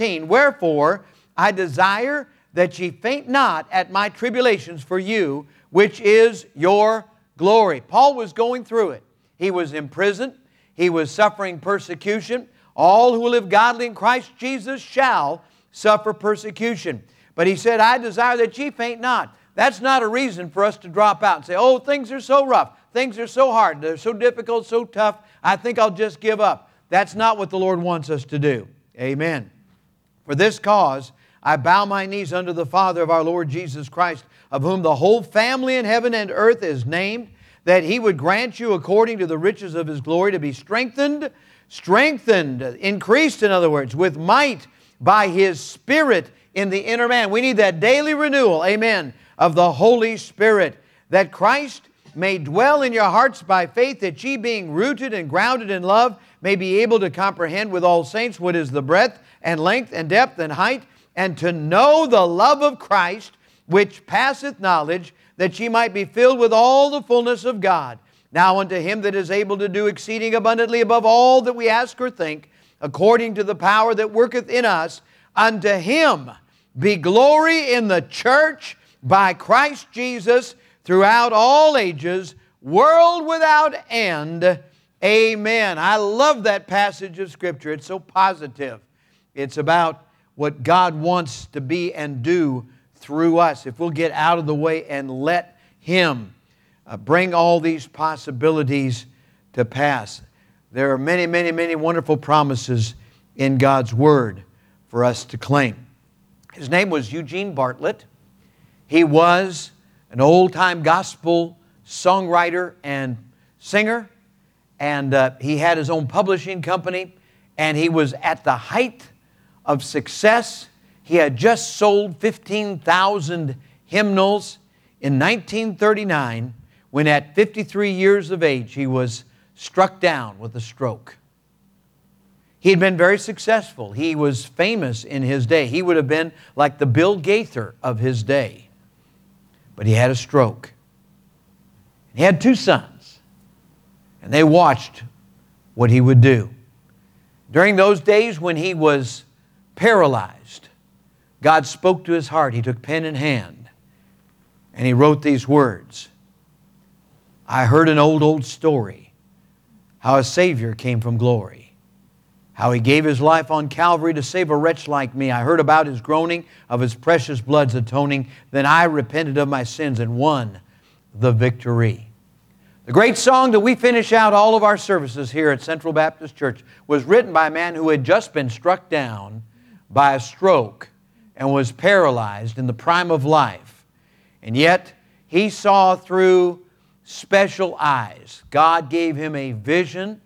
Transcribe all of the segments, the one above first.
Wherefore, I desire that ye faint not at my tribulations for you, which is your glory. Paul was going through it. He was imprisoned, he was suffering persecution. All who live godly in Christ Jesus shall suffer persecution. But he said, I desire that ye faint not. That's not a reason for us to drop out and say, oh, things are so rough, things are so hard, they're so difficult, so tough, I think I'll just give up. That's not what the Lord wants us to do. Amen. For this cause, I bow my knees unto the Father of our Lord Jesus Christ, of whom the whole family in heaven and earth is named, that he would grant you according to the riches of his glory to be strengthened, strengthened, increased, in other words, with might by his Spirit in the inner man. We need that daily renewal, amen, of the Holy Spirit, that Christ may dwell in your hearts by faith, that ye being rooted and grounded in love may be able to comprehend with all saints what is the breadth and length and depth and height, and to know the love of Christ, which passeth knowledge, that ye might be filled with all the fullness of God. Now unto him that is able to do exceeding abundantly above all that we ask or think, according to the power that worketh in us, unto him be glory in the church by Christ Jesus throughout all ages, world without end. Amen. I love that passage of Scripture. It's so positive. It's about what God wants to be and do through us. If we'll get out of the way and let Him uh, bring all these possibilities to pass. There are many, many, many wonderful promises in God's Word for us to claim. His name was Eugene Bartlett. He was an old time gospel songwriter and singer, and uh, he had his own publishing company, and he was at the height of success. He had just sold 15,000 hymnals in 1939 when, at 53 years of age, he was struck down with a stroke. He had been very successful. He was famous in his day. He would have been like the Bill Gaither of his day. But he had a stroke. He had two sons, and they watched what he would do. During those days when he was paralyzed, God spoke to his heart. He took pen in hand, and he wrote these words I heard an old, old story how a Savior came from glory how he gave his life on Calvary to save a wretch like me. I heard about his groaning, of his precious blood's atoning. Then I repented of my sins and won the victory. The great song that we finish out all of our services here at Central Baptist Church was written by a man who had just been struck down by a stroke and was paralyzed in the prime of life. And yet, he saw through special eyes. God gave him a vision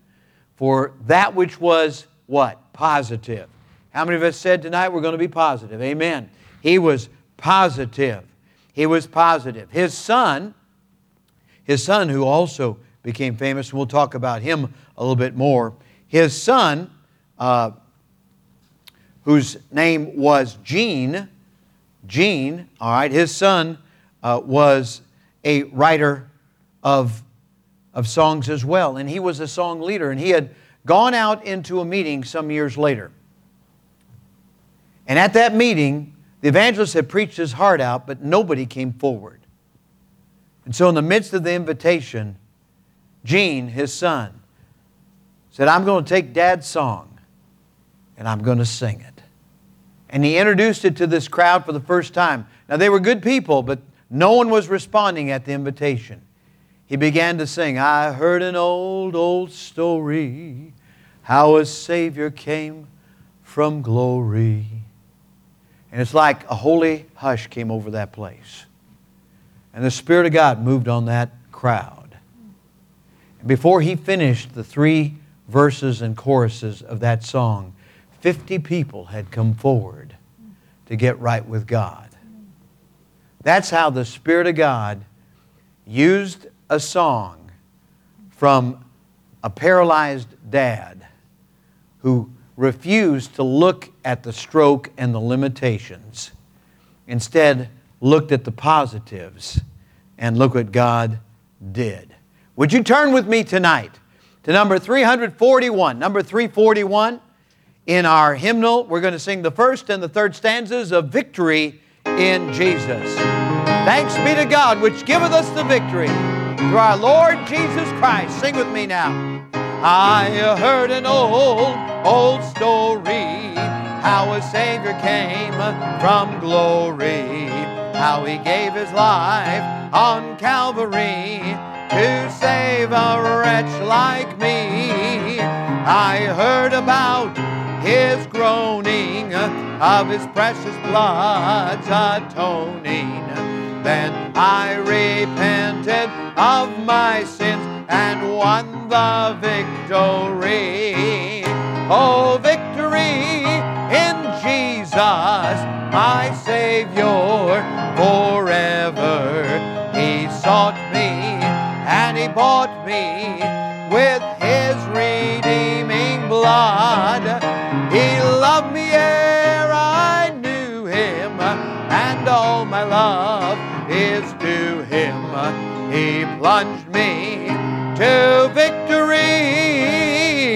for that which was what? Positive. How many of us said tonight we're going to be positive? Amen. He was positive. He was positive. His son, his son who also became famous, we'll talk about him a little bit more. His son, uh, whose name was Gene, Gene, all right, his son uh, was a writer of, of songs as well, and he was a song leader, and he had gone out into a meeting some years later. And at that meeting, the evangelist had preached his heart out, but nobody came forward. And so, in the midst of the invitation, Gene, his son, said, I'm going to take Dad's song and I'm going to sing it. And he introduced it to this crowd for the first time. Now, they were good people, but no one was responding at the invitation. He began to sing, I heard an old, old story how a Savior came from glory. And it's like a holy hush came over that place. And the Spirit of God moved on that crowd. And before he finished the three verses and choruses of that song, 50 people had come forward to get right with God. That's how the Spirit of God used a song from a paralyzed dad who refused to look at the stroke and the limitations. Instead, looked at the positives and look what God did. Would you turn with me tonight to number 341? Number 341 in our hymnal, we're going to sing the first and the third stanzas of Victory in Jesus. Thanks be to God, which giveth us the victory through our Lord Jesus Christ. Sing with me now. I heard an old, old story how a Savior came from glory, how He gave His life on Calvary to save a wretch like me. I heard about His groaning of His precious blood's atoning. Then I repented of my sins and won the victory. Oh, victory in Jesus, my Savior forever. He sought me and He bought me with His redeeming blood. He loved me ere I knew Him, and all my love is to Him. He plunged me to victory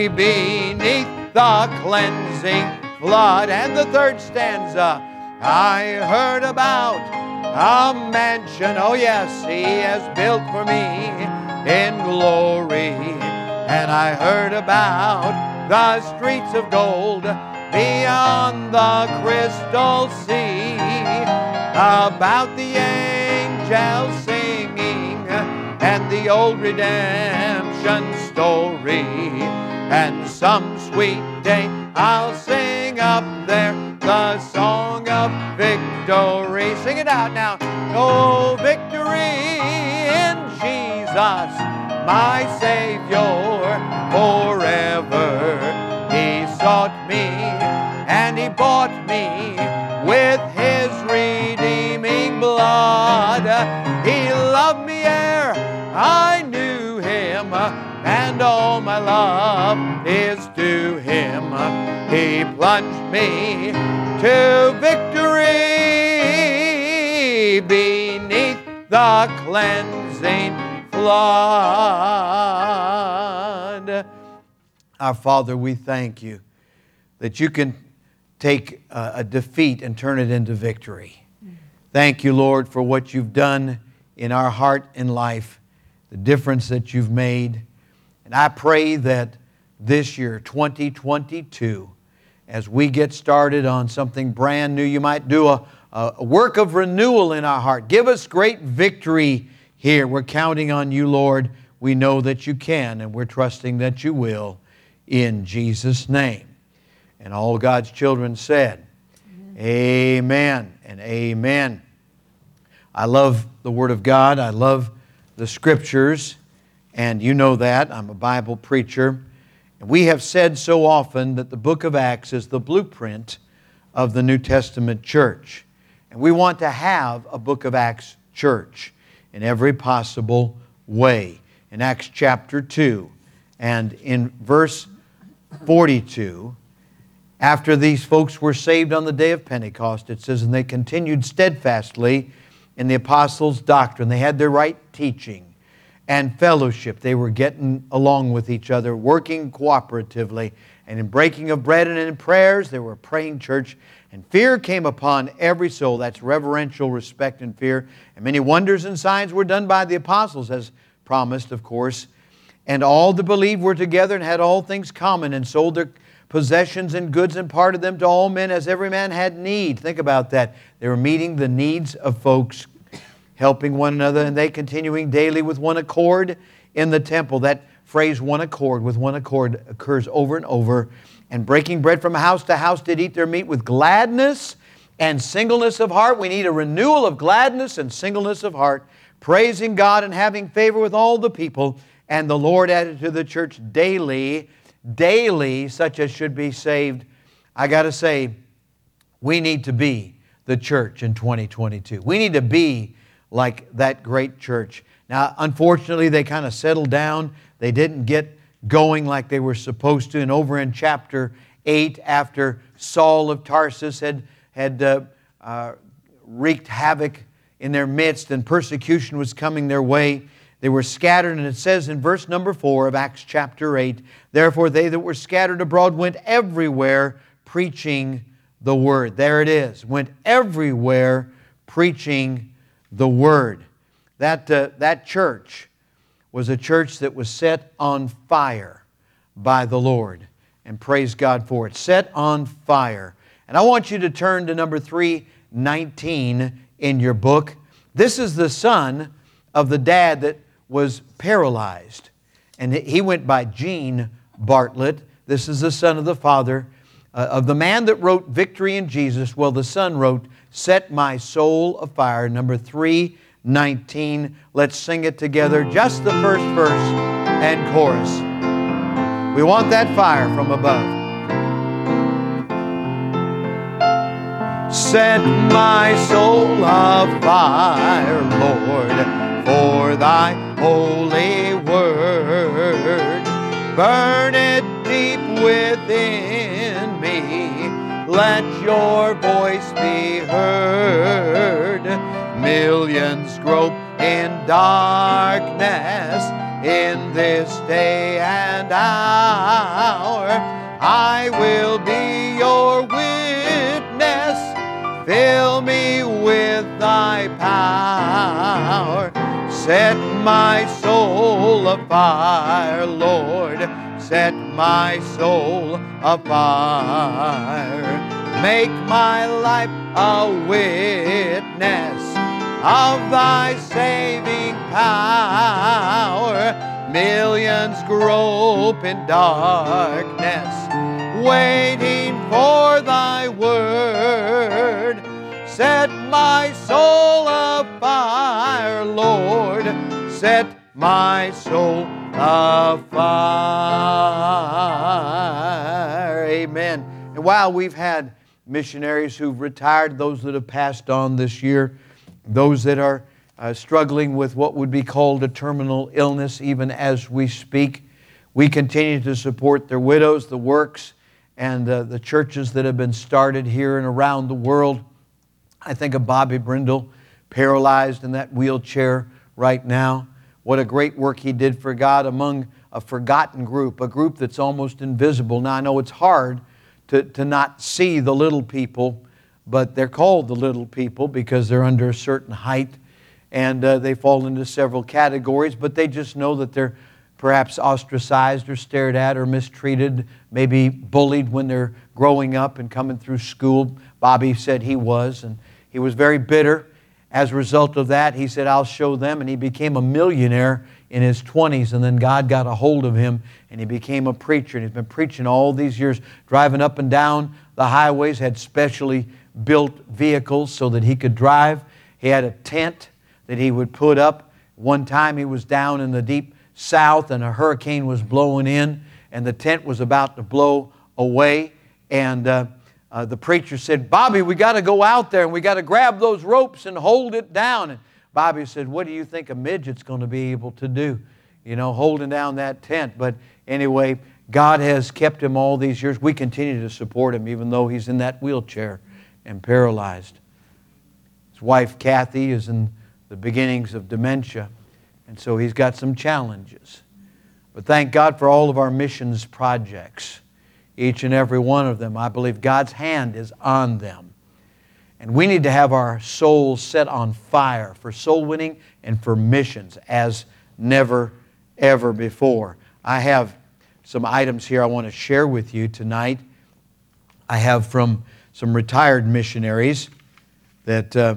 beneath the cleansing flood. And the third stanza, I heard about a mansion, oh yes, he has built for me in glory. And I heard about the streets of gold beyond the crystal sea, about the angels singing and the old redemption story. And some sweet day I'll sing up there the song of victory. Sing it out now. Oh, victory in Jesus, my Savior forever. He sought me and He bought me with His redeeming blood. He loved me ere I knew Him, and all my love is to Him. He plunged me to victory beneath the cleansing flood. Our Father, we thank you that you can take a, defeat and turn it into victory. Thank you, Lord, for what you've done in our heart and life, the difference that you've made. And I pray that this year, 2022, as we get started on something brand new, you might do a, a work of renewal in our heart. Give us great victory here. We're counting on you, Lord. We know that you can, and we're trusting that you will in Jesus' name. And all God's children said, Amen, amen and amen. I love the Word of God. I love the Scriptures, and you know that. I'm a Bible preacher. We have said so often that the book of Acts is the blueprint of the New Testament church. And we want to have a book of Acts church in every possible way. In Acts chapter 2 and in verse 42, after these folks were saved on the day of Pentecost, it says, and they continued steadfastly in the apostles' doctrine. They had their right teaching and fellowship. They were getting along with each other, working cooperatively, and in breaking of bread and in prayers, they were praying church. And fear came upon every soul. That's reverential respect and fear. And many wonders and signs were done by the apostles, as promised, of course. And all the believed were together and had all things common, and sold their possessions and goods and parted them to all men as every man had need. Think about that. They were meeting the needs of folks helping one another, and they continuing daily with one accord in the temple. That phrase, one accord, with one accord, occurs over and over. And breaking bread from house to house did eat their meat with gladness and singleness of heart. We need a renewal of gladness and singleness of heart, praising God and having favor with all the people. And the Lord added to the church daily, daily, such as should be saved. I got to say, we need to be the church in 2022. We need to be like that great church. Now, unfortunately, they kind of settled down. They didn't get going like they were supposed to. And over in chapter 8, after Saul of Tarsus had, had uh, uh, wreaked havoc in their midst and persecution was coming their way, They were scattered, and it says in verse number 4 of Acts chapter 8 Therefore, they that were scattered abroad went everywhere preaching the word. There it is. Went everywhere preaching the word. That, uh, that church was a church that was set on fire by the Lord. And praise God for it. Set on fire. And I want you to turn to number 319 in your book. This is the son of the dad that was paralyzed. And he went by Gene Bartlett. This is the son of the father uh, of the man that wrote Victory in Jesus. Well, the son wrote Set My Soul Afire, number 319. Let's sing it together, just the first verse and chorus. We want that fire from above. Set my soul afire, Lord, for thy holy word. Burn it deep within. Let your voice be heard. Millions grope in darkness in this day and hour. I will be your witness. Fill me with thy power. Set my soul afire, Lord. Set my soul afire. Make my life a witness of thy saving power. Millions grope in darkness, waiting for thy word. Set my soul afire, Lord. Set my soul Amen. And while we've had missionaries who've retired, those that have passed on this year, those that are uh, struggling with what would be called a terminal illness, even as we speak, we continue to support their widows, the works, and uh, the churches that have been started here and around the world. I think of Bobby Brindle, paralyzed in that wheelchair right now. What a great work he did for God among a forgotten group, a group that's almost invisible. Now, I know it's hard to, to not see the little people, but they're called the little people because they're under a certain height and uh, they fall into several categories, but they just know that they're perhaps ostracized or stared at or mistreated, maybe bullied when they're growing up and coming through school. Bobby said he was, and he was very bitter. As a result of that, he said, I'll show them. And he became a millionaire in his 20s. And then God got a hold of him and he became a preacher. And he's been preaching all these years, driving up and down the highways, had specially built vehicles so that he could drive. He had a tent that he would put up. One time he was down in the deep south and a hurricane was blowing in and the tent was about to blow away. And uh, uh, the preacher said, Bobby, we got to go out there and we got to grab those ropes and hold it down. And Bobby said, What do you think a midget's going to be able to do? You know, holding down that tent. But anyway, God has kept him all these years. We continue to support him even though he's in that wheelchair and paralyzed. His wife, Kathy, is in the beginnings of dementia, and so he's got some challenges. But thank God for all of our missions projects each and every one of them. I believe God's hand is on them. And we need to have our souls set on fire for soul winning and for missions as never, ever before. I have some items here I want to share with you tonight. I have from some retired missionaries that uh,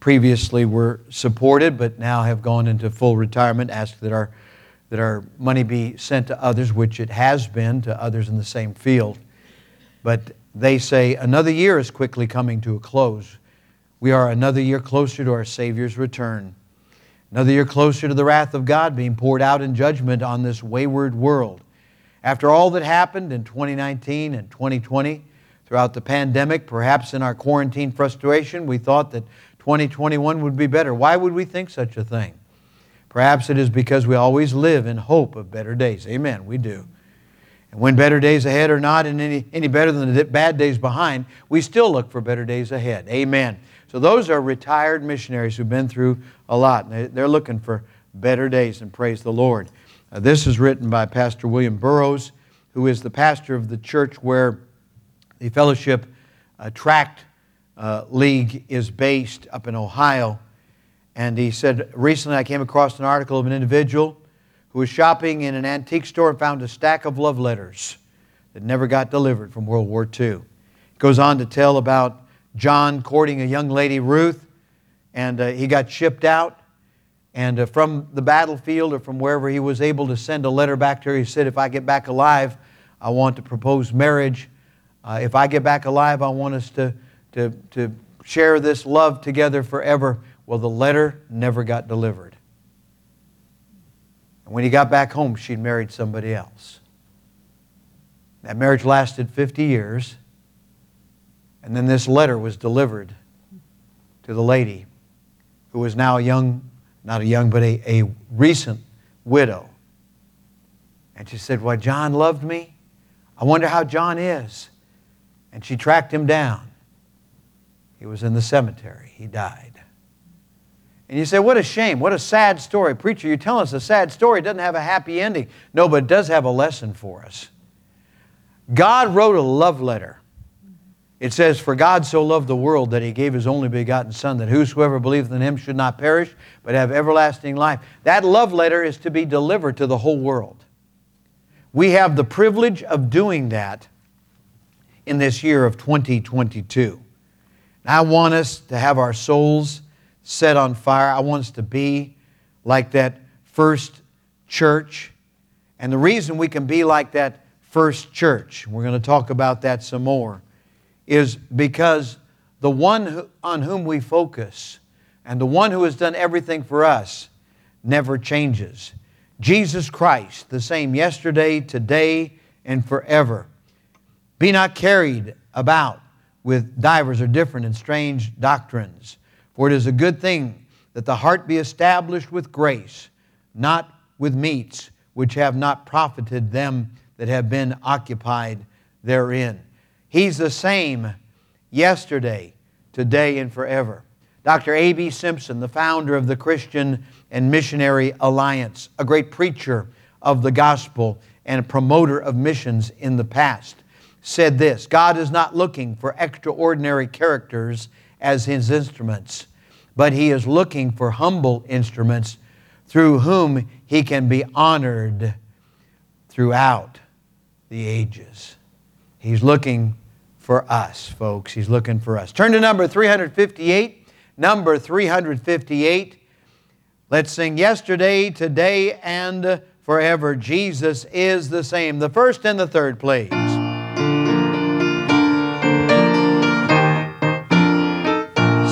previously were supported but now have gone into full retirement, asked that our that our money be sent to others, which it has been to others in the same field. But they say another year is quickly coming to a close. We are another year closer to our Savior's return. Another year closer to the wrath of God being poured out in judgment on this wayward world. After all that happened in 2019 and 2020, throughout the pandemic, perhaps in our quarantine frustration, we thought that 2021 would be better. Why would we think such a thing? Perhaps it is because we always live in hope of better days. Amen, we do. And when better days ahead are not any, any better than the bad days behind, we still look for better days ahead. Amen. So those are retired missionaries who've been through a lot. They're looking for better days, and praise the Lord. Uh, this is written by Pastor William Burroughs, who is the pastor of the church where the Fellowship uh, Tract uh, League is based up in Ohio. And he said, Recently I came across an article of an individual who was shopping in an antique store and found a stack of love letters that never got delivered from World War II. He goes on to tell about John courting a young lady, Ruth, and uh, he got shipped out. And uh, from the battlefield or from wherever he was able to send a letter back to her, he said, If I get back alive, I want to propose marriage. Uh, if I get back alive, I want us to, to, to share this love together forever. Well, the letter never got delivered. And when he got back home, she'd married somebody else. That marriage lasted 50 years. And then this letter was delivered to the lady who was now a young, not a young, but a, a recent widow. And she said, Well, John loved me. I wonder how John is. And she tracked him down. He was in the cemetery. He died. And you say, what a shame, what a sad story. Preacher, you're telling us a sad story. It doesn't have a happy ending. No, but it does have a lesson for us. God wrote a love letter. It says, For God so loved the world that he gave his only begotten Son, that whosoever believeth in him should not perish, but have everlasting life. That love letter is to be delivered to the whole world. We have the privilege of doing that in this year of 2022. I want us to have our souls set on fire. I want us to be like that first church. And the reason we can be like that first church, we're going to talk about that some more, is because the one on whom we focus and the one who has done everything for us never changes. Jesus Christ, the same yesterday, today, and forever. Be not carried about with divers or different and strange doctrines for it is a good thing that the heart be established with grace, not with meats which have not profited them that have been occupied therein. He's the same yesterday, today, and forever. Dr. A.B. Simpson, the founder of the Christian and Missionary Alliance, a great preacher of the gospel and a promoter of missions in the past, said this God is not looking for extraordinary characters as his instruments but he is looking for humble instruments through whom he can be honored throughout the ages. He's looking for us, folks. He's looking for us. Turn to number 358. Number 358. Let's sing yesterday, today, and forever. Jesus is the same. The first and the third, please.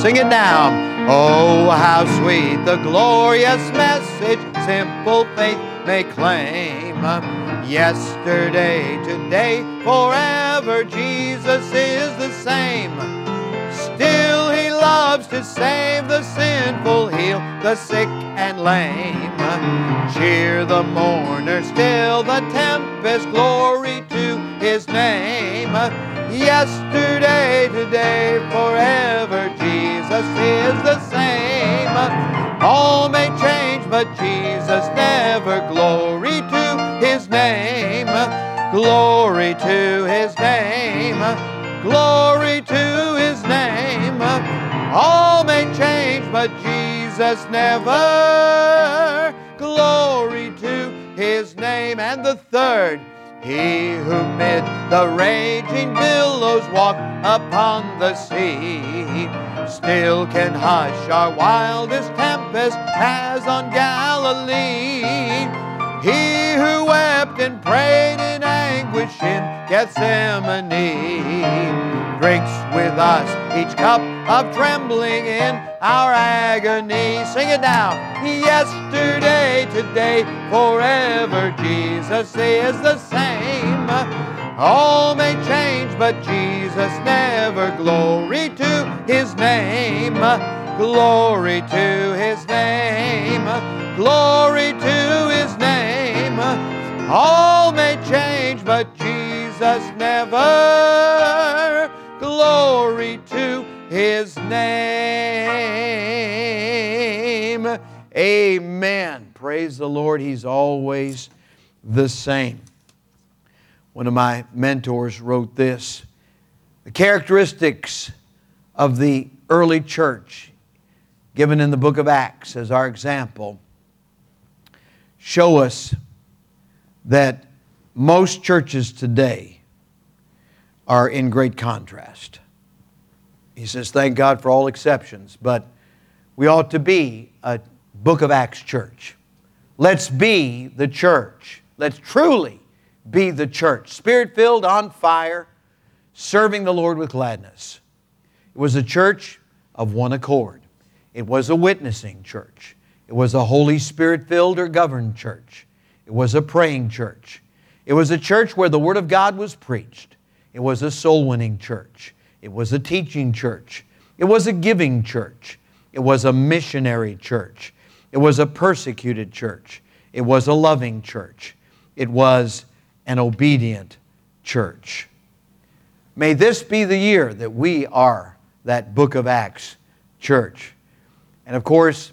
Sing it now. Oh, how sweet the glorious message simple faith may claim. Yesterday, today, forever, Jesus is the same. Still, He loves to save the sinful, heal the sick and lame. Cheer the mourner, still the tempest, glory to His name. Yesterday, today, forever, Jesus is the same. All may change, but Jesus never. Glory to His name. Glory to His name. Glory to His name. All may change, but Jesus never. Glory to His name. And the third, he who mid the raging billows walk upon the sea, still can hush our wildest tempest as on Galilee. He who wept and prayed in anguish in Gethsemane drinks with us each cup of trembling in our agony. Sing it now. Yesterday, today, forever, Jesus is the same. All may change, but Jesus never. Glory to his name. Glory to his name. Glory to his name. All may change, but Jesus never. Glory to his name. Amen. Praise the Lord. He's always the same. One of my mentors wrote this The characteristics of the early church, given in the book of Acts as our example, show us that most churches today are in great contrast. He says, Thank God for all exceptions, but we ought to be a book of Acts church. Let's be the church. Let's truly be the church. Spirit filled, on fire, serving the Lord with gladness. It was a church of one accord, it was a witnessing church. It was a Holy Spirit filled or governed church. It was a praying church. It was a church where the Word of God was preached. It was a soul winning church. It was a teaching church. It was a giving church. It was a missionary church. It was a persecuted church. It was a loving church. It was an obedient church. May this be the year that we are that book of Acts church. And of course,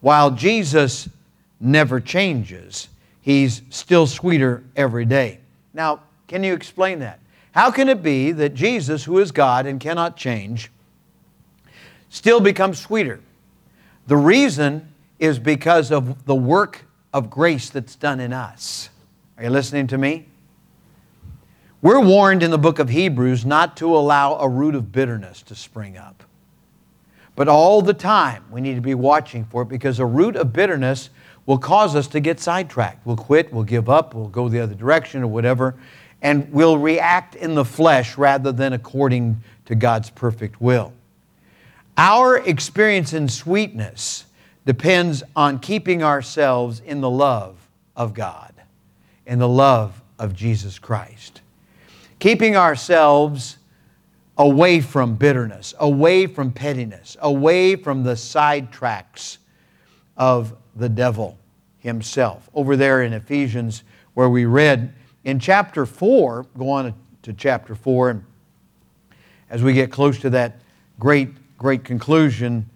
while Jesus never changes, he's still sweeter every day. Now, can you explain that? How can it be that Jesus, who is God and cannot change, still becomes sweeter? The reason is because of the work of grace that's done in us. Are you listening to me? We're warned in the book of Hebrews not to allow a root of bitterness to spring up. But all the time, we need to be watching for it because a root of bitterness will cause us to get sidetracked. We'll quit, we'll give up, we'll go the other direction or whatever, and we'll react in the flesh rather than according to God's perfect will. Our experience in sweetness depends on keeping ourselves in the love of God, in the love of Jesus Christ. Keeping ourselves away from bitterness, away from pettiness, away from the sidetracks of the devil himself. Over there in Ephesians, where we read in chapter 4, go on to chapter 4, and as we get close to that great, great conclusion,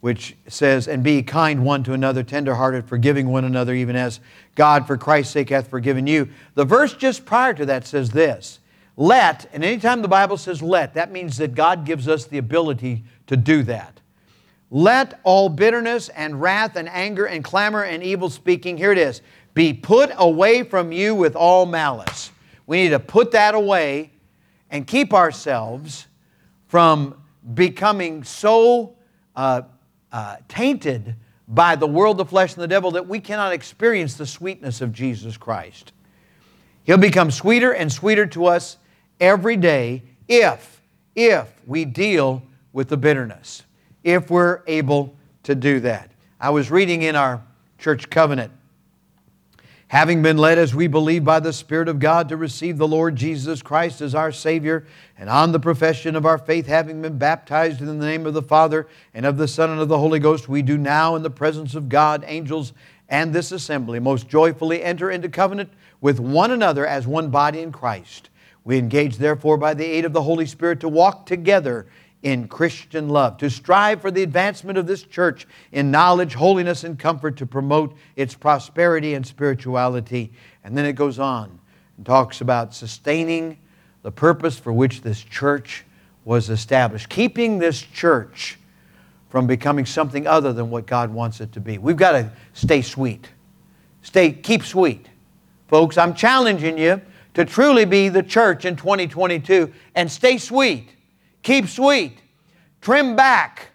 which says, And be kind one to another, tenderhearted, forgiving one another, even as God for Christ's sake hath forgiven you. The verse just prior to that says this let, and anytime the Bible says let, that means that God gives us the ability to do that. Let all bitterness and wrath and anger and clamor and evil speaking, here it is, be put away from you with all malice. We need to put that away and keep ourselves from becoming so uh, uh, tainted by the world, the flesh, and the devil that we cannot experience the sweetness of Jesus Christ. He'll become sweeter and sweeter to us every day if, if we deal with the bitterness, if we're able to do that. I was reading in our church covenant, having been led as we believe by the Spirit of God to receive the Lord Jesus Christ as our Savior, and on the profession of our faith, having been baptized in the name of the Father and of the Son and of the Holy Ghost, we do now in the presence of God, angels, and this assembly most joyfully enter into covenant with one another as one body in Christ. We engage, therefore, by the aid of the Holy Spirit to walk together in Christian love, to strive for the advancement of this church in knowledge, holiness, and comfort, to promote its prosperity and spirituality. And then it goes on and talks about sustaining the purpose for which this church was established, keeping this church from becoming something other than what God wants it to be. We've got to stay sweet. Stay, keep sweet. Folks, I'm challenging you to truly be the church in 2022 and stay sweet. Keep sweet. Trim back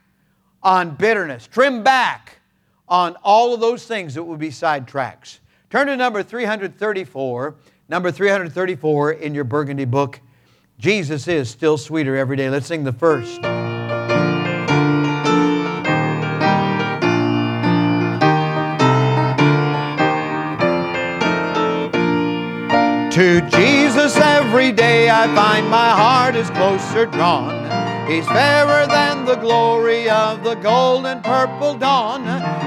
on bitterness. Trim back on all of those things that would be sidetracks. Turn to number 334, number 334 in your Burgundy book. Jesus is still sweeter every day. Let's sing the first. To Jesus every day I find my heart is closer drawn. He's fairer than the glory of the golden purple dawn.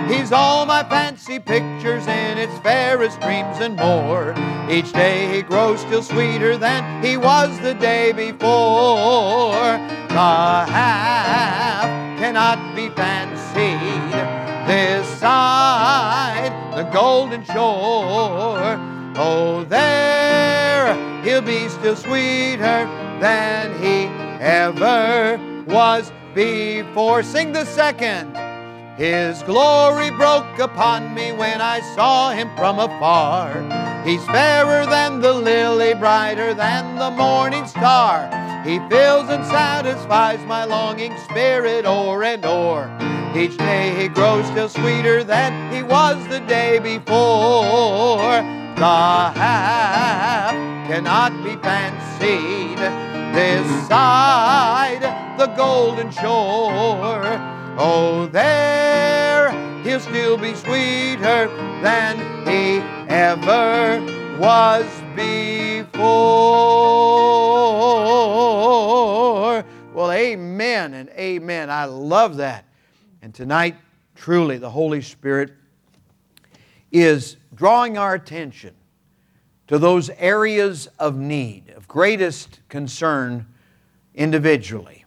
He's all my fancy pictures in its fairest dreams and more. Each day he grows still sweeter than he was the day before. The half cannot be fancied this side the golden shore. Oh, there be still sweeter than he ever was before. Sing the second. His glory broke upon me when I saw him from afar. He's fairer than the lily, brighter than the morning star. He fills and satisfies my longing spirit o'er and o'er. Each day he grows still sweeter than he was the day before. The half cannot be fancied this side the golden shore. Oh, there he'll still be sweeter than he ever was before. Well, amen and amen. I love that. And tonight, truly, the Holy Spirit is drawing our attention to those areas of need, of greatest concern individually.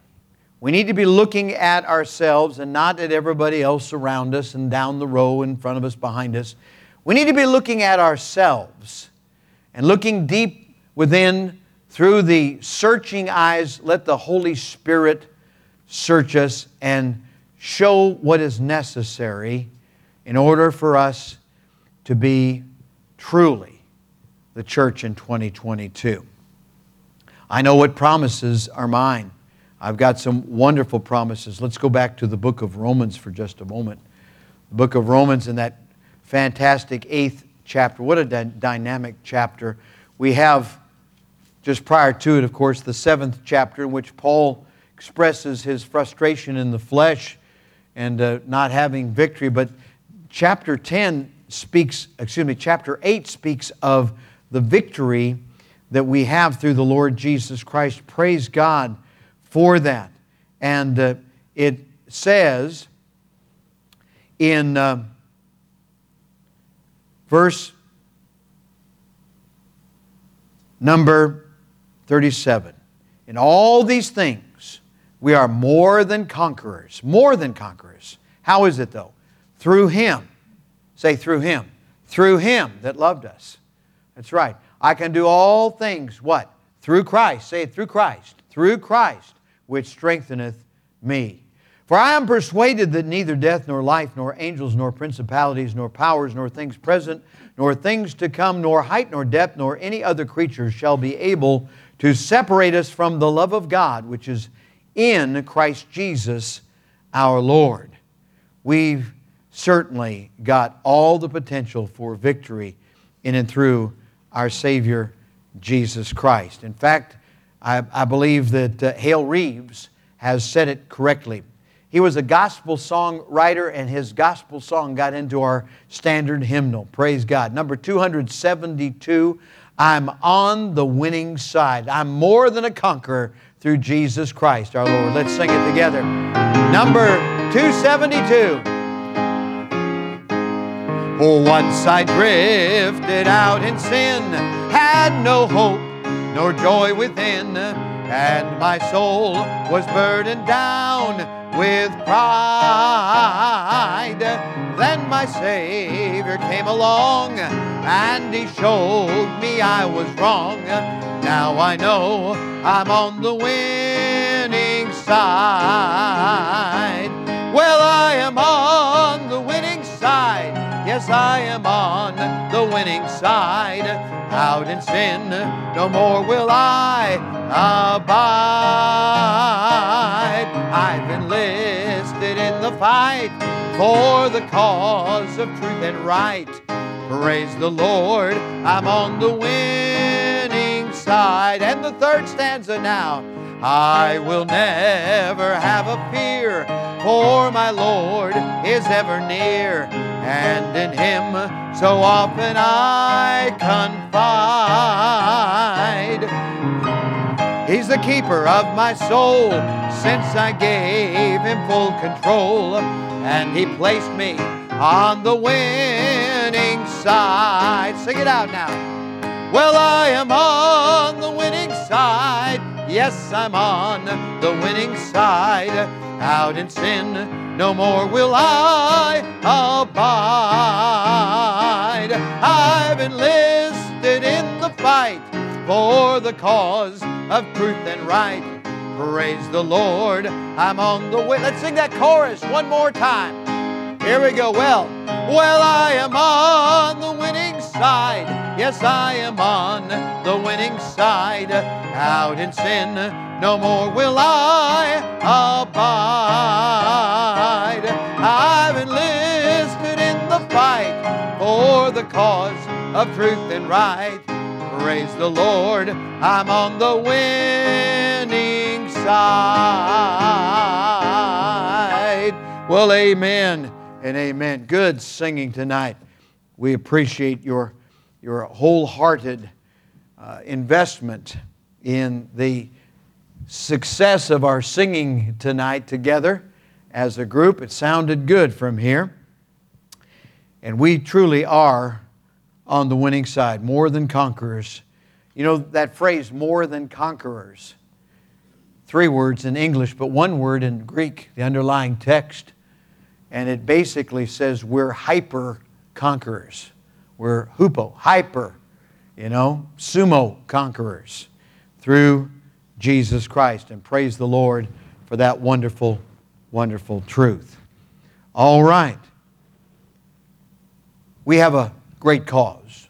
We need to be looking at ourselves and not at everybody else around us and down the row in front of us, behind us. We need to be looking at ourselves and looking deep within through the searching eyes. Let the Holy Spirit search us and show what is necessary in order for us to be truly the church in 2022. I know what promises are mine. I've got some wonderful promises. Let's go back to the book of Romans for just a moment. The book of Romans in that fantastic eighth chapter. What a dy- dynamic chapter. We have, just prior to it, of course, the seventh chapter in which Paul expresses his frustration in the flesh and uh, not having victory. But chapter 10 speaks, excuse me, chapter 8 speaks of the victory that we have through the Lord Jesus Christ. Praise God for that. And uh, it says in uh, verse number 37 In all these things, we are more than conquerors. More than conquerors. How is it though? Through Him. Say, through Him. Through Him that loved us. That's right. I can do all things, what? Through Christ. Say it, through Christ. Through Christ, which strengtheneth me. For I am persuaded that neither death, nor life, nor angels, nor principalities, nor powers, nor things present, nor things to come, nor height, nor depth, nor any other creature shall be able to separate us from the love of God, which is in Christ Jesus our Lord. We've certainly got all the potential for victory in and through our Savior, Jesus Christ. In fact, I, I believe that uh, Hale Reeves has said it correctly. He was a gospel song writer, and his gospel song got into our standard hymnal. Praise God. Number 272 I'm on the winning side. I'm more than a conqueror through Jesus Christ our Lord. Let's sing it together. Number 272. For once I drifted out in sin, had no hope nor joy within, and my soul was burdened down with pride. Then my Savior came along, and He showed me I was wrong. Now I know I'm on the winning side. Well, I am on. Yes, I am on the winning side. Out in sin, no more will I abide. I've enlisted in the fight for the cause of truth and right. Praise the Lord, I'm on the winning side. And the third stanza now. I will never have a fear, for my Lord is ever near and in Him so often I confide. He's the keeper of my soul since I gave him full control. And he placed me on the winning side. Sing it out now. Well, I am on the winning side. Yes, I'm on the winning side. Out in sin, no more will I abide. I've enlisted in the fight for the cause of truth and right. Praise the Lord, I'm on the way. Let's sing that chorus one more time. Here we go. Well, well, I am on the winning side. Yes, I am on the winning side. Out in sin, no more will I abide. I've enlisted in the fight for the cause of truth and right. Praise the Lord, I'm on the winning side. Well, amen and amen. Good singing tonight. We appreciate your, your wholehearted uh, investment in the success of our singing tonight together as a group. It sounded good from here. And we truly are on the winning side, more than conquerors. You know that phrase, more than conquerors? Three words in English, but one word in Greek, the underlying text and it basically says we're hyper conquerors. We're hupo, hyper, you know, sumo conquerors through Jesus Christ. And praise the Lord for that wonderful, wonderful truth. All right. We have a great cause,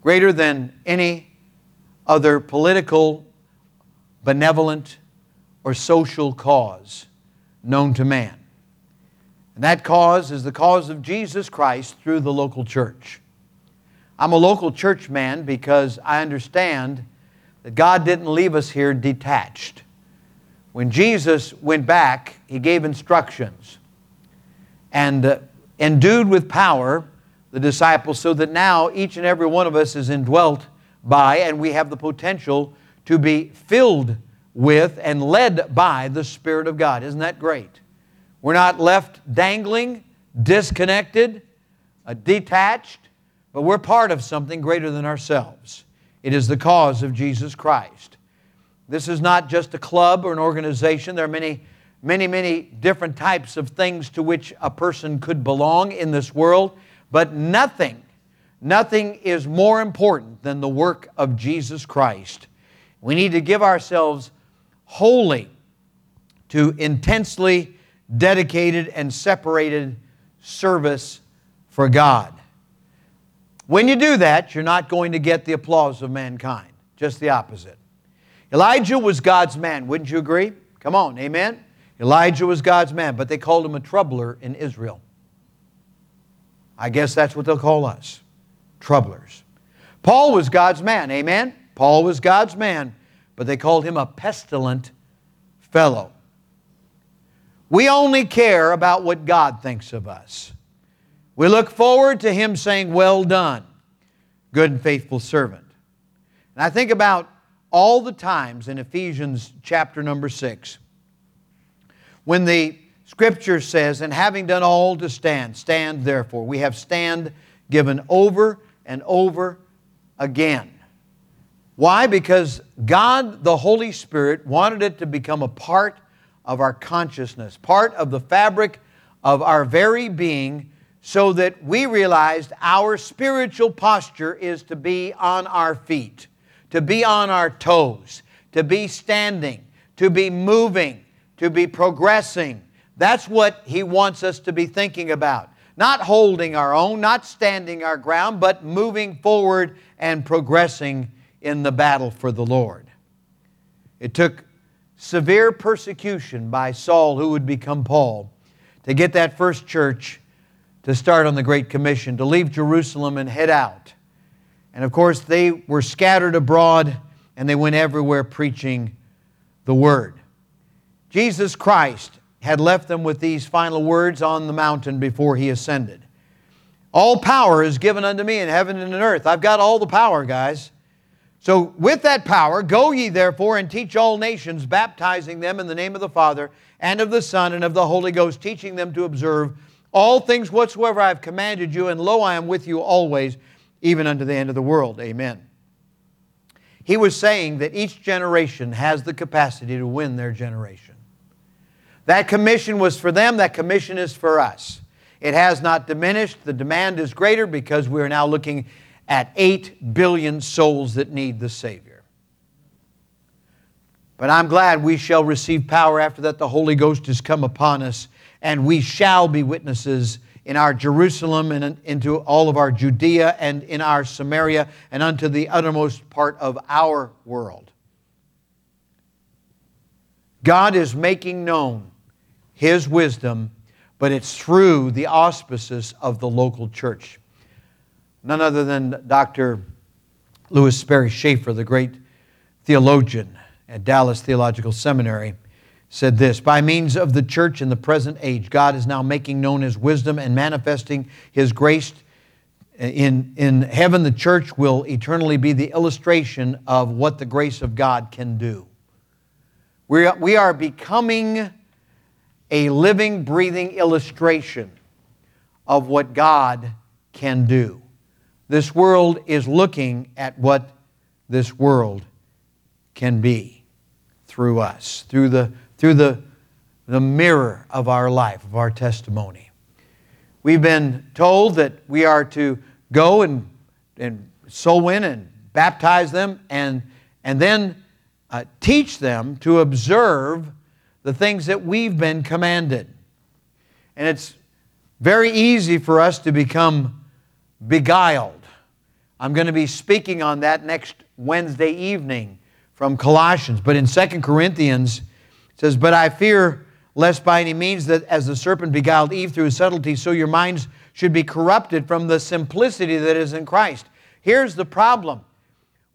greater than any other political, benevolent, or social cause known to man. And that cause is the cause of Jesus Christ through the local church. I'm a local church man because I understand that God didn't leave us here detached. When Jesus went back, He gave instructions and uh, endued with power the disciples so that now each and every one of us is indwelt by and we have the potential to be filled with and led by the Spirit of God. Isn't that great? We're not left dangling, disconnected, uh, detached, but we're part of something greater than ourselves. It is the cause of Jesus Christ. This is not just a club or an organization. There are many, many, many different types of things to which a person could belong in this world, but nothing, nothing is more important than the work of Jesus Christ. We need to give ourselves wholly to intensely dedicated, and separated service for God. When you do that, you're not going to get the applause of mankind, just the opposite. Elijah was God's man, wouldn't you agree? Come on, amen? Elijah was God's man, but they called him a troubler in Israel. I guess that's what they'll call us troublers. Paul was God's man, amen? Paul was God's man, but they called him a pestilent fellow. We only care about what God thinks of us. We look forward to Him saying, Well done, good and faithful servant. And I think about all the times in Ephesians chapter number 6 when the scripture says, And having done all to stand, stand therefore. We have stand given over and over again. Why? Because God, the Holy Spirit, wanted it to become a part of our consciousness, part of the fabric of our very being, so that we realized our spiritual posture is to be on our feet, to be on our toes, to be standing, to be moving, to be progressing. That's what He wants us to be thinking about. Not holding our own, not standing our ground, but moving forward and progressing in the battle for the Lord. It took severe persecution by Saul, who would become Paul, to get that first church to start on the Great Commission, to leave Jerusalem and head out. And of course, they were scattered abroad and they went everywhere preaching the Word. Jesus Christ had left them with these final words on the mountain before he ascended. All power is given unto me in heaven and in earth. I've got all the power, guys. So, with that power, go ye therefore and teach all nations, baptizing them in the name of the Father and of the Son and of the Holy Ghost, teaching them to observe all things whatsoever I have commanded you, and lo, I am with you always, even unto the end of the world. Amen. He was saying that each generation has the capacity to win their generation. That commission was for them, that commission is for us. It has not diminished. The demand is greater because we are now looking at 8 billion souls that need the Savior. But I'm glad we shall receive power after that the Holy Ghost has come upon us, and we shall be witnesses in our Jerusalem and into all of our Judea and in our Samaria and unto the uttermost part of our world. God is making known His wisdom, but it's through the auspices of the local church. None other than Dr. Lewis Sperry Chafer, the great theologian at Dallas Theological Seminary said this By means of the church in the present age, God is now making known His wisdom and manifesting His grace. In, in heaven, the church will eternally be the illustration of what the grace of God can do. We are, we are becoming a living, breathing illustration of what God can do. This world is looking at what this world can be through us, through the through the, the mirror of our life, of our testimony. We've been told that we are to go and, and soul win and baptize them and, and then uh, teach them to observe the things that we've been commanded. And it's very easy for us to become beguiled. I'm going to be speaking on that next Wednesday evening from Colossians. But in 2 Corinthians, it says, But I fear lest by any means that as the serpent beguiled Eve through his subtlety, so your minds should be corrupted from the simplicity that is in Christ. Here's the problem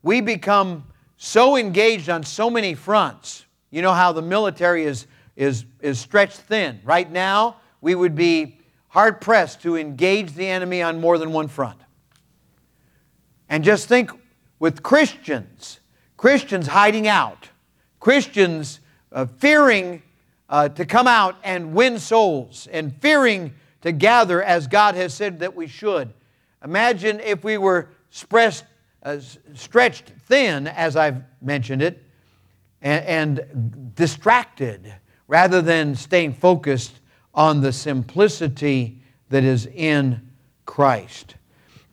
we become so engaged on so many fronts. You know how the military is, is, is stretched thin. Right now, we would be hard pressed to engage the enemy on more than one front. And just think with Christians, Christians hiding out, Christians uh, fearing uh, to come out and win souls and fearing to gather as God has said that we should. Imagine if we were stressed, uh, stretched thin, as I've mentioned it, and, and distracted rather than staying focused on the simplicity that is in Christ.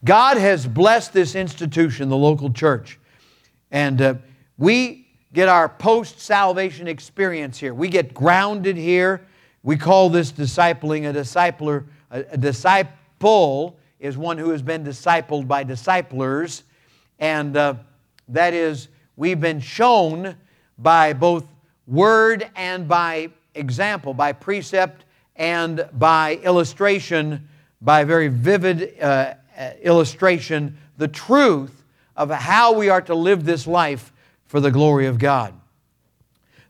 God has blessed this institution, the local church, and uh, we get our post salvation experience here. We get grounded here. We call this discipling a discipler. A, a disciple is one who has been discipled by disciplers, and uh, that is, we've been shown by both word and by example, by precept and by illustration, by a very vivid uh, uh illustration, the truth of how we are to live this life for the glory of God.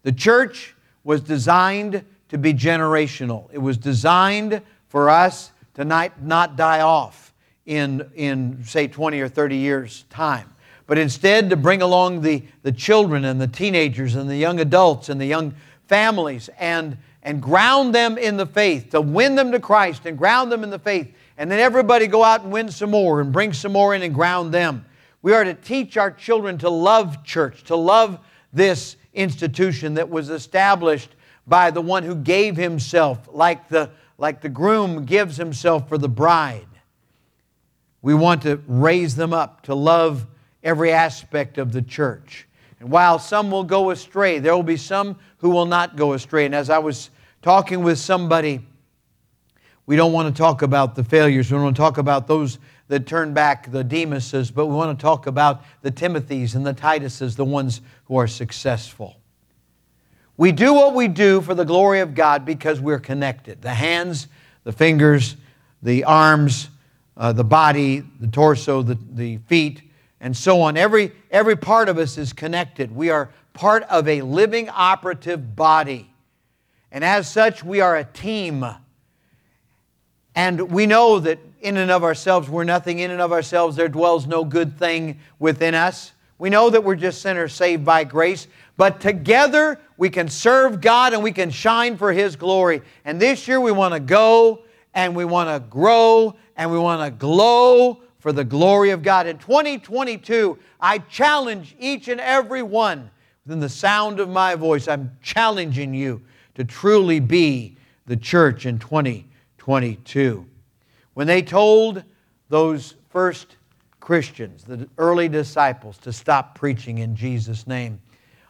The church was designed to be generational. It was designed for us to not, not die off in, in, say, 20 or 30 years' time, but instead to bring along the, the children and the teenagers and the young adults and the young families and, and ground them in the faith, to win them to Christ and ground them in the faith. And then everybody go out and win some more and bring some more in and ground them. We are to teach our children to love church, to love this institution that was established by the one who gave himself, like the, like the groom gives himself for the bride. We want to raise them up to love every aspect of the church. And while some will go astray, there will be some who will not go astray. And as I was talking with somebody, we don't want to talk about the failures. We don't want to talk about those that turn back the Demases, but we want to talk about the Timothys and the Tituses, the ones who are successful. We do what we do for the glory of God because we're connected. The hands, the fingers, the arms, uh, the body, the torso, the, the feet, and so on. Every, every part of us is connected. We are part of a living, operative body. And as such, we are a team. And we know that in and of ourselves we're nothing, in and of ourselves there dwells no good thing within us. We know that we're just sinners saved by grace, but together we can serve God and we can shine for His glory. And this year we want to go and we want to grow and we want to glow for the glory of God. In 2022, I challenge each and every one within the sound of my voice. I'm challenging you to truly be the church in 2022. When they told those first Christians, the early disciples, to stop preaching in Jesus' name.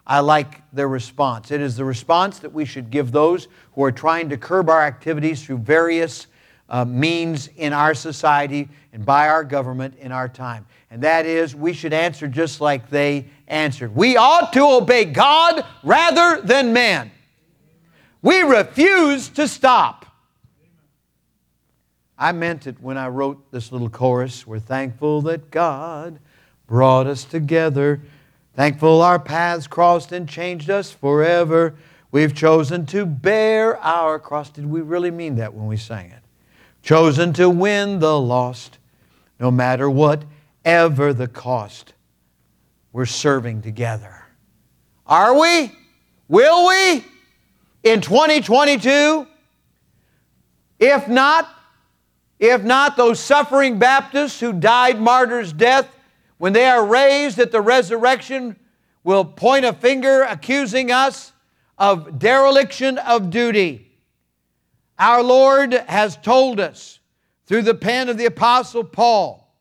I like their response. It is the response that we should give those who are trying to curb our activities through various uh, means in our society and by our government in our time. And that is, we should answer just like they answered. We ought to obey God rather than man. We refuse to stop. I meant it when I wrote this little chorus. We're thankful that God brought us together. Thankful our paths crossed and changed us forever. We've chosen to bear our cross. Did we really mean that when we sang it? Chosen to win the lost, no matter what ever the cost. We're serving together. Are we? Will we? In 2022? If not, if not, those suffering Baptists who died martyr's death, when they are raised at the resurrection, will point a finger accusing us of dereliction of duty. Our Lord has told us through the pen of the Apostle Paul,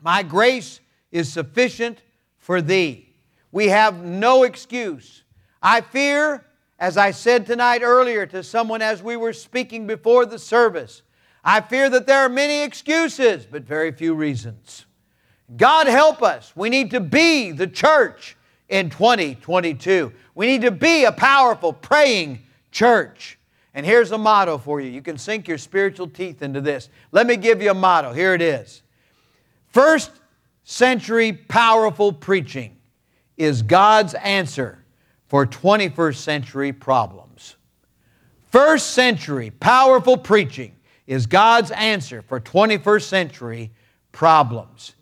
My grace is sufficient for thee. We have no excuse. I fear, as I said tonight earlier to someone as we were speaking before the service, I fear that there are many excuses, but very few reasons. God help us. We need to be the church in 2022. We need to be a powerful, praying church. And here's a motto for you. You can sink your spiritual teeth into this. Let me give you a motto. Here it is First century powerful preaching is God's answer for 21st century problems. First century powerful preaching is God's answer for 21st century problems.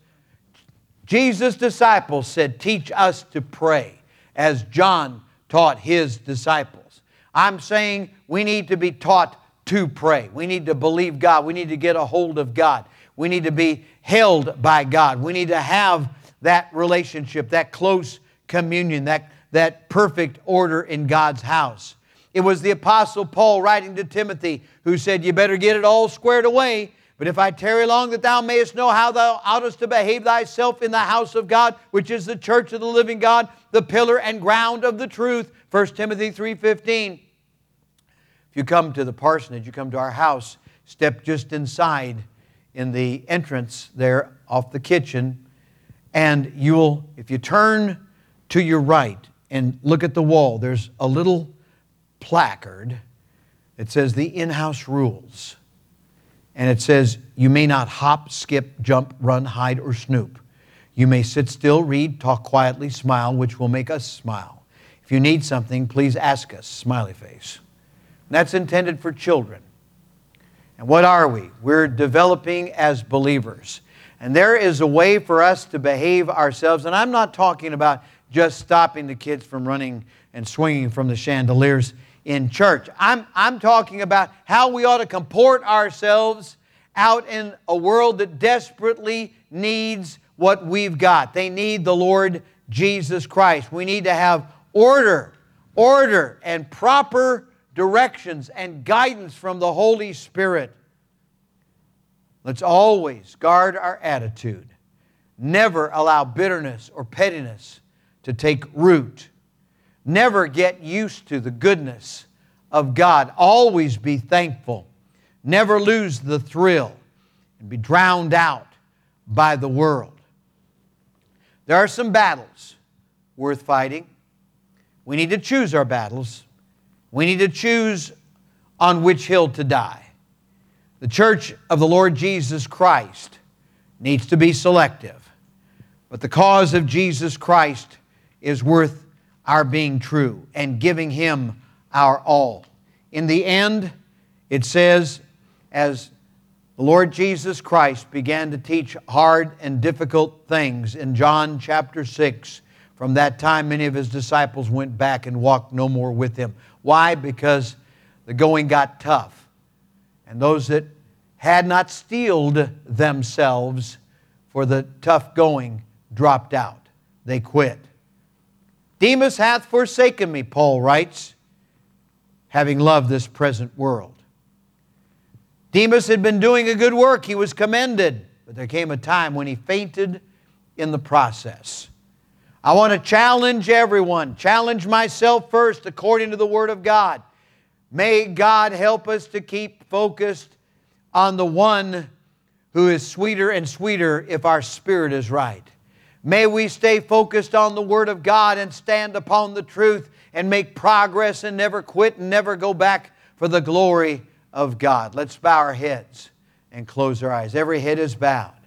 Jesus' disciples said, Teach us to pray, as John taught his disciples. I'm saying we need to be taught to pray. We need to believe God. We need to get a hold of God. We need to be held by God. We need to have that relationship, that close communion, that, that perfect order in God's house. It was the Apostle Paul writing to Timothy who said, You better get it all squared away. But if I tarry long, that thou mayest know how thou oughtest to behave thyself in the house of God, which is the church of the living God, the pillar and ground of the truth. 1 Timothy 3.15. If you come to the parsonage, you come to our house, step just inside in the entrance there off the kitchen, and you'll, if you turn to your right and look at the wall, there's a little placard it says the in house rules. And it says you may not hop, skip, jump, run, hide, or snoop. You may sit still, read, talk quietly, smile, which will make us smile. If you need something, please ask us, smiley face. And that's intended for children. And what are we? We're developing as believers. And there is a way for us to behave ourselves. And I'm not talking about just stopping the kids from running and swinging from the chandeliers in church. I'm, I'm talking about how we ought to comport ourselves out in a world that desperately needs what we've got. They need the Lord Jesus Christ. We need to have order, order, and proper directions and guidance from the Holy Spirit. Let's always guard our attitude. Never allow bitterness or pettiness to take root Never get used to the goodness of God. Always be thankful. Never lose the thrill and be drowned out by the world. There are some battles worth fighting. We need to choose our battles. We need to choose on which hill to die. The church of the Lord Jesus Christ needs to be selective, but the cause of Jesus Christ is worth our being true and giving Him our all. In the end, it says, as the Lord Jesus Christ began to teach hard and difficult things in John chapter 6. From that time, many of his disciples went back and walked no more with him. Why? Because the going got tough. And those that had not steeled themselves for the tough going dropped out. They quit. Demas hath forsaken me, Paul writes, having loved this present world. Demas had been doing a good work, he was commended, but there came a time when he fainted in the process. I want to challenge everyone, challenge myself first according to the Word of God. May God help us to keep focused on the one who is sweeter and sweeter if our spirit is right. May we stay focused on the Word of God and stand upon the truth and make progress and never quit and never go back for the glory of God. Let's bow our heads and close our eyes. Every head is bowed,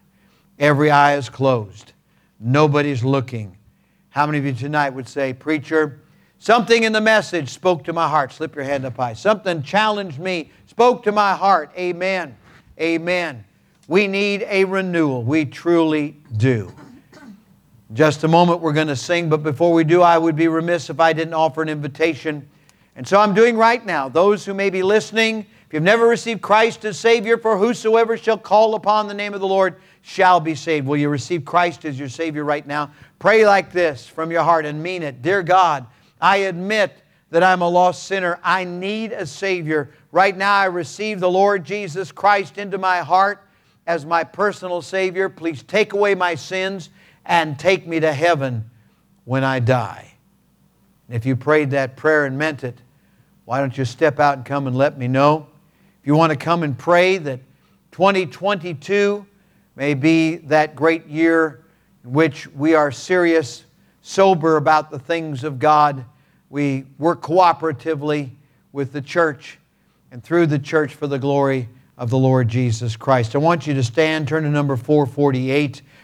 every eye is closed, nobody's looking. How many of you tonight would say, Preacher, something in the message spoke to my heart? Slip your hand up high. Something challenged me, spoke to my heart. Amen. Amen. We need a renewal. We truly do. Just a moment, we're going to sing, but before we do, I would be remiss if I didn't offer an invitation. And so I'm doing right now. Those who may be listening, if you've never received Christ as Savior, for whosoever shall call upon the name of the Lord shall be saved. Will you receive Christ as your Savior right now? Pray like this from your heart and mean it. Dear God, I admit that I'm a lost sinner. I need a Savior. Right now, I receive the Lord Jesus Christ into my heart as my personal Savior. Please take away my sins and take me to heaven when I die. If you prayed that prayer and meant it, why don't you step out and come and let me know? If you want to come and pray that 2022 may be that great year in which we are serious, sober about the things of God, we work cooperatively with the church and through the church for the glory of the Lord Jesus Christ. I want you to stand, turn to number 448.